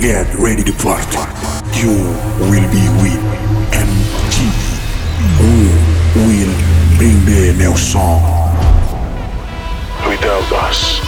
Get ready to party. You will be with MG. Who will bring the new song? Without us,